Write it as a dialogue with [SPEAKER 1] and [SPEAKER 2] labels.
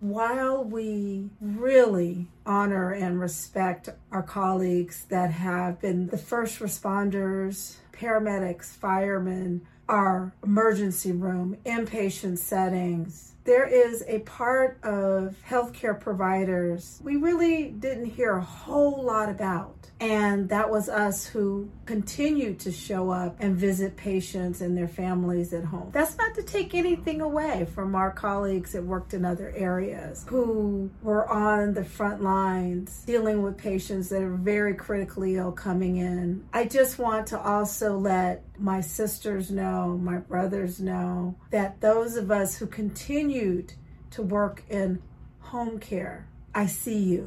[SPEAKER 1] While we really honor and respect our colleagues that have been the first responders, paramedics, firemen, our emergency room, inpatient settings, there is a part of healthcare providers we really didn't hear a whole lot about. And that was us who continued to show up and visit patients and their families at home. That's not to take anything away from our colleagues that worked in other areas who were on the front lines dealing with patients that are very critically ill coming in. I just want to also let my sisters know, my brothers know, that those of us who continued to work in home care, I see you.